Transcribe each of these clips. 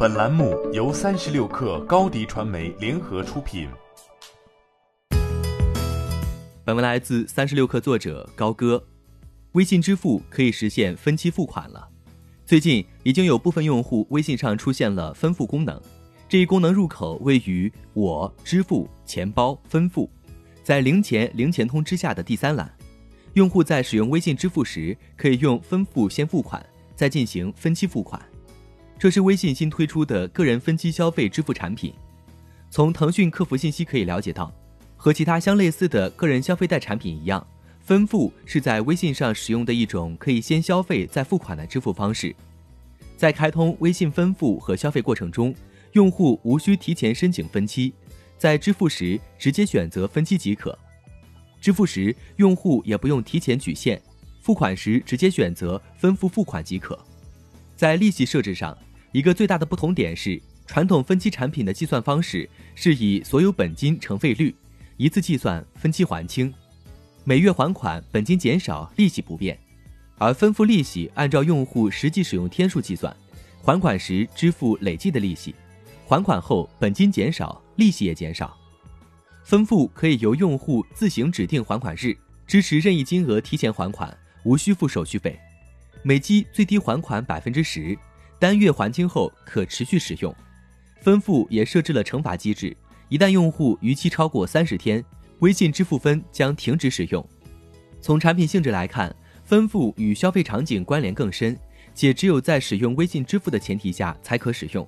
本栏目由三十六氪高低传媒联合出品。本文来自三十六氪作者高歌。微信支付可以实现分期付款了。最近已经有部分用户微信上出现了分付功能，这一功能入口位于我支付、钱包、分付，在零钱、零钱通之下的第三栏。用户在使用微信支付时，可以用分付先付款，再进行分期付款。这是微信新推出的个人分期消费支付产品。从腾讯客服信息可以了解到，和其他相类似的个人消费贷产品一样，分付是在微信上使用的一种可以先消费再付款的支付方式。在开通微信分付和消费过程中，用户无需提前申请分期，在支付时直接选择分期即可。支付时，用户也不用提前取现，付款时直接选择分付付款即可。在利息设置上，一个最大的不同点是，传统分期产品的计算方式是以所有本金乘费率，一次计算，分期还清，每月还款，本金减少，利息不变；而分付利息按照用户实际使用天数计算，还款时支付累计的利息，还款后本金减少，利息也减少。分付可以由用户自行指定还款日，支持任意金额提前还款，无需付手续费，每期最低还款百分之十，单月还清后可持续使用。分付也设置了惩罚机制，一旦用户逾期超过三十天，微信支付分将停止使用。从产品性质来看，分付与消费场景关联更深，且只有在使用微信支付的前提下才可使用，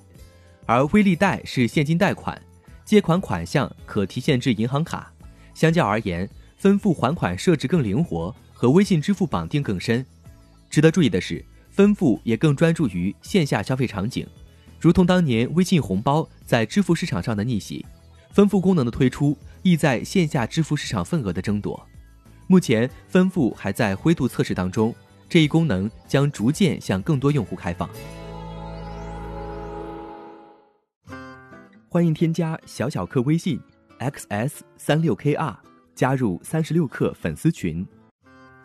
而微利贷是现金贷款。借款款项可提现至银行卡，相较而言，分付还款设置更灵活，和微信支付绑定更深。值得注意的是，分付也更专注于线下消费场景，如同当年微信红包在支付市场上的逆袭，分付功能的推出亦在线下支付市场份额的争夺。目前，分付还在灰度测试当中，这一功能将逐渐向更多用户开放。欢迎添加小小客微信，xs 三六 kr，加入三十六氪粉丝群。